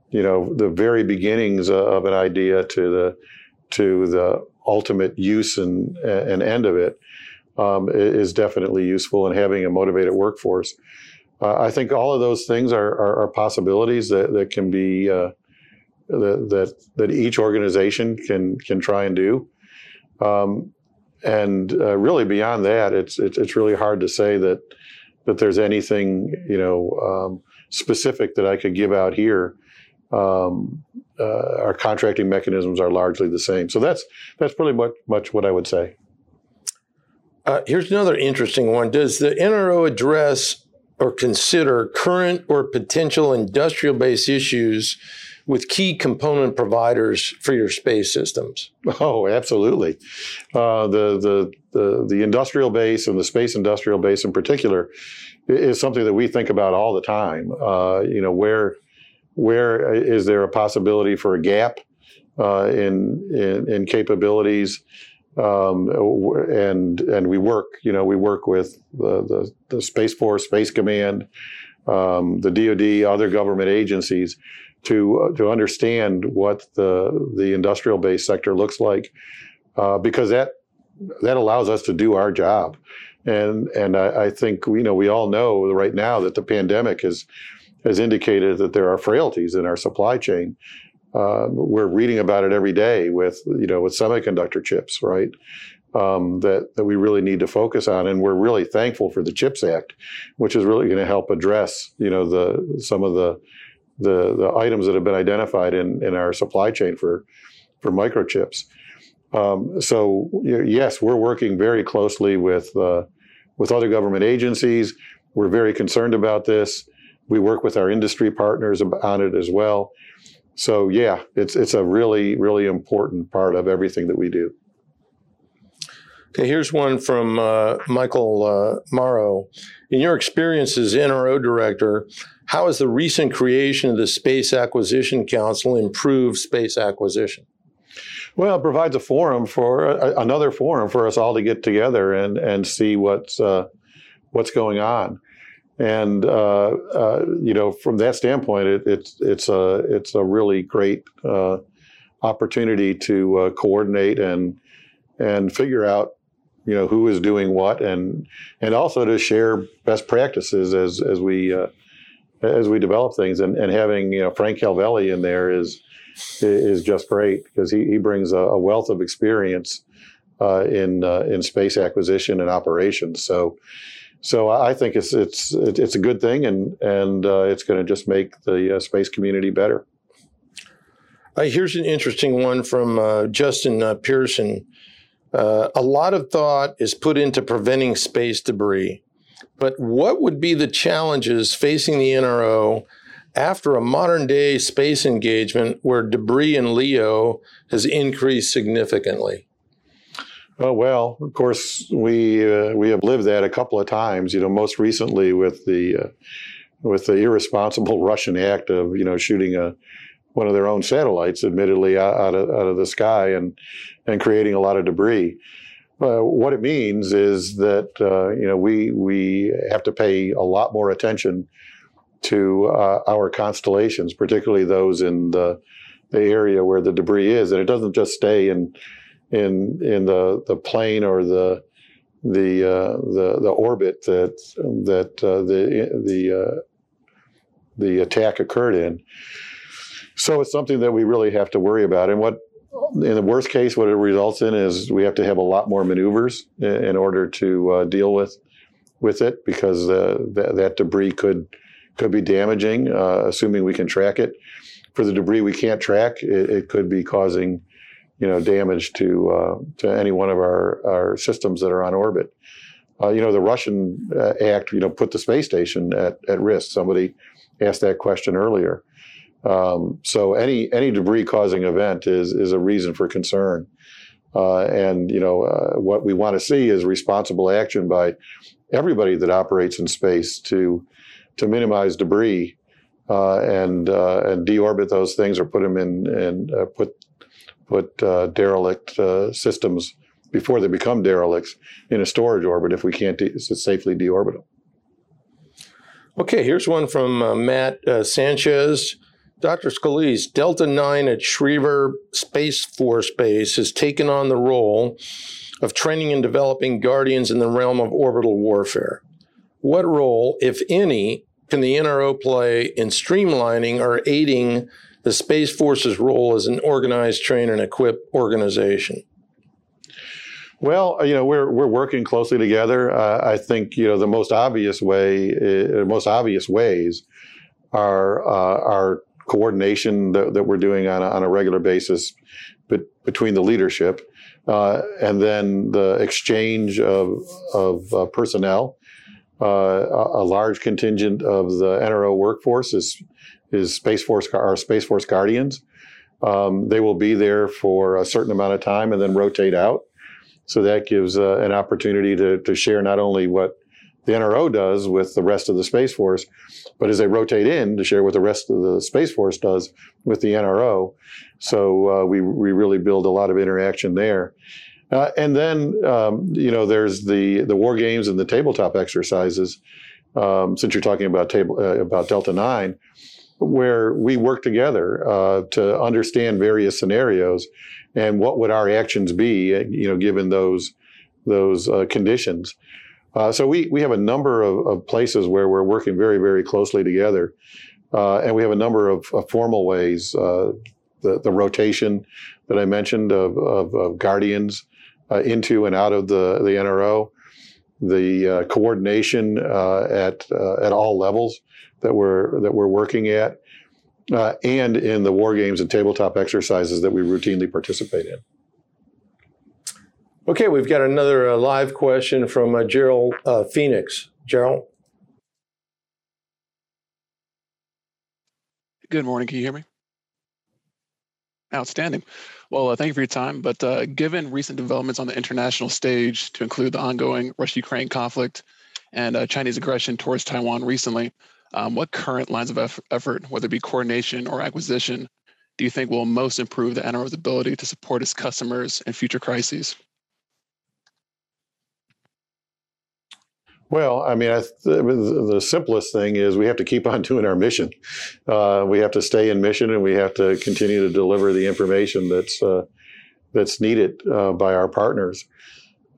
[SPEAKER 2] you know the very beginnings of an idea to the to the ultimate use and and end of it um, is definitely useful. in having a motivated workforce, uh, I think all of those things are are, are possibilities that that can be uh, that, that that each organization can can try and do. Um, and uh, really beyond that, it's, it's it's really hard to say that that there's anything you know um, specific that I could give out here. Um, uh, our contracting mechanisms are largely the same, so that's that's pretty much much what I would say.
[SPEAKER 1] Uh, here's another interesting one. Does the NRO address or consider current or potential industrial based issues with key component providers for your space systems?
[SPEAKER 2] Oh, absolutely. Uh, the, the, the, the industrial base and the space industrial base in particular is something that we think about all the time. Uh, you know, where, where is there a possibility for a gap uh, in, in, in capabilities? Um, and and we work, you know, we work with the the, the Space Force, Space Command, um, the DoD, other government agencies to uh, to understand what the the industrial base sector looks like, uh, because that that allows us to do our job, and and I, I, think you know we all know right now that the pandemic has has indicated that there are frailties in our supply chain. Uh, we're reading about it every day with you know with semiconductor chips, right? Um, that that we really need to focus on, and we're really thankful for the Chips Act, which is really going to help address you know the some of the the, the items that have been identified in, in our supply chain for, for microchips. Um, so yes, we're working very closely with uh, with other government agencies. We're very concerned about this. We work with our industry partners on it as well. So yeah, it's it's a really really important part of everything that we do.
[SPEAKER 1] Okay, here's one from uh, Michael uh, Morrow. In your experience as NRO director, how has the recent creation of the Space Acquisition Council improved space acquisition?
[SPEAKER 2] Well, it provides a forum for uh, another forum for us all to get together and and see what's uh, what's going on. And uh, uh you know, from that standpoint, it, it's it's a it's a really great uh, opportunity to uh, coordinate and and figure out you know who is doing what and and also to share best practices as as we as we develop things. And, and having you know Frank Calvelli in there is is just great because he, he brings a, a wealth of experience uh, in uh, in space acquisition and operations. So so I think it's it's it's a good thing, and and uh, it's going to just make the uh, space community better.
[SPEAKER 1] Uh, here's an interesting one from uh, Justin Pearson. A lot of thought is put into preventing space debris. But what would be the challenges facing the NRO after a modern day space engagement where debris in LEO has increased significantly?
[SPEAKER 2] Oh, well, of course, we uh, we have lived that a couple of times. You know, most recently with the uh, with the irresponsible Russian act of you know shooting a one of their own satellites, admittedly out of out of the sky and and creating a lot of debris. Uh, what it means is that uh, you know we we have to pay a lot more attention to uh, our constellations, particularly those in the the area where the debris is, and it doesn't just stay in in in the the plane or the the uh, the the orbit that that uh, the the uh, the attack occurred in. So it's something that we really have to worry about. And what in the worst case, what it results in is we have to have a lot more maneuvers in order to uh, deal with with it because uh, th- that debris could could be damaging, uh, assuming we can track it. For the debris we can't track, it, it could be causing you know damage to uh, to any one of our our systems that are on orbit. Uh, you know, the Russian uh, act, you know, put the space station at, at risk. Somebody asked that question earlier. Um, so any any debris causing event is is a reason for concern. Uh, and you know uh, what we want to see is responsible action by everybody that operates in space to to minimize debris uh, and uh, and deorbit those things or put them in and uh, put put uh, derelict systems before they become derelicts in a storage orbit if we can't de- safely deorbit them.
[SPEAKER 1] Okay, here's one from Matt Sanchez. Dr. Scolese, Delta 9 at Schriever Space Force Base has taken on the role of training and developing guardians in the realm of orbital warfare. What role, if any, can the NRO play in streamlining or aiding the Space Force's role as an organized, train, and equip organization?
[SPEAKER 2] Well, you know, we're we're working closely together. Uh, I think you know the most obvious way, uh, most obvious ways, are uh, our coordination that, that, we're doing on a, on a regular basis, but between the leadership, uh, and then the exchange of of uh, personnel. Uh, a, a large contingent of the NRO workforce is is Space Force our Space Force Guardians. Um, they will be there for a certain amount of time and then rotate out. So that gives uh, an opportunity to, to share not only what the NRO does with the rest of the Space Force, but as they rotate in to share what the rest of the Space Force does with the NRO. So uh, we, we really build a lot of interaction there. Uh, and then, um, you know, there's the, the war games and the tabletop exercises. Um, since you're talking about table uh, about Delta Nine, where we work together uh, to understand various scenarios and what would our actions be, you know, given those those uh, conditions. Uh, so we we have a number of, of, places where we're working very very closely together, uh, and we have a number of, of formal ways. Uh, the the rotation that I mentioned of, of, of guardians uh, into and out of the the NRO, the coordination at at all levels that we're that we're working at, uh, and in the war games and tabletop exercises that we routinely participate in.
[SPEAKER 1] Okay, we've got another uh, live question from uh, Gerald uh, Phoenix. Gerald.
[SPEAKER 7] Good morning. Can you hear me? Outstanding. Well, uh, thank you for your time. But uh, given recent developments on the international stage, to include the ongoing Russia Ukraine conflict and uh, Chinese aggression towards Taiwan recently, um, what current lines of effort, whether it be coordination or acquisition, do you think will most improve the NRO's ability to support its customers in future crises?
[SPEAKER 2] Well, I mean, I the, the, simplest thing is we have to keep on doing our mission. Uh, we have to stay in mission, and we have to continue to deliver the information that's uh, that's needed uh, by our partners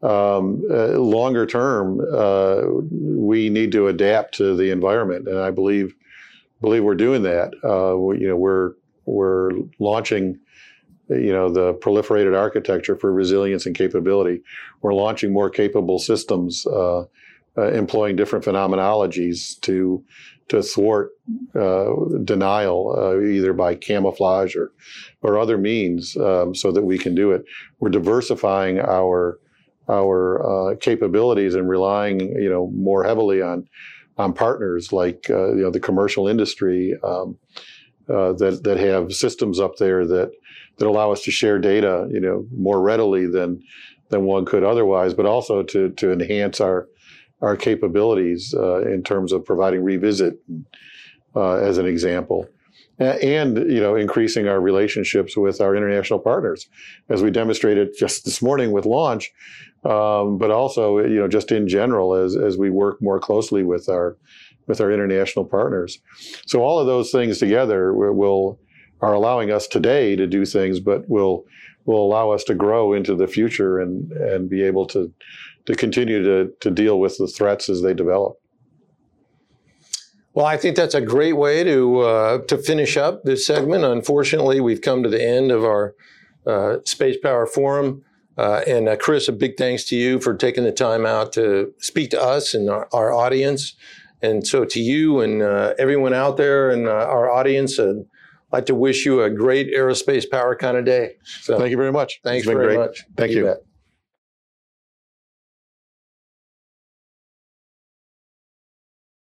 [SPEAKER 2] um, uh, longer term, uh, we need to adapt to the environment, and I believe believe we're doing that. Uh, we, you know, we're we're launching, you know, the proliferated architecture for resilience and capability. We're launching more capable systems, uh, uh, employing different phenomenologies to to thwart uh, denial, either by camouflage or or other means, um, so that we can do it. We're diversifying our our uh, capabilities and relying, you know, more heavily on on partners like uh, you know the commercial industry um, uh, that that have systems up there that that allow us to share data, you know, more readily than than one could otherwise, but also to to enhance our our capabilities uh, in terms of providing revisit, uh, as an example and you know increasing our relationships with our international partners as we demonstrated just this morning with launch um, but also you know just in general as as we work more closely with our with our international partners. So all of those things together will are allowing us today to do things but will will allow us to grow into the future and and be able to to continue to to deal with the threats as they develop
[SPEAKER 1] well, I think that's a great way to uh, to finish up this segment. Unfortunately, we've come to the end of our uh, Space Power Forum. Uh, and uh, Chris, a big thanks to you for taking the time out to speak to us and our, our audience. And so, to you and uh, everyone out there and uh, our audience, I'd like to wish you a great aerospace power kind of day.
[SPEAKER 2] So, thank you very much.
[SPEAKER 1] Thanks very great. much.
[SPEAKER 2] Thank you. you.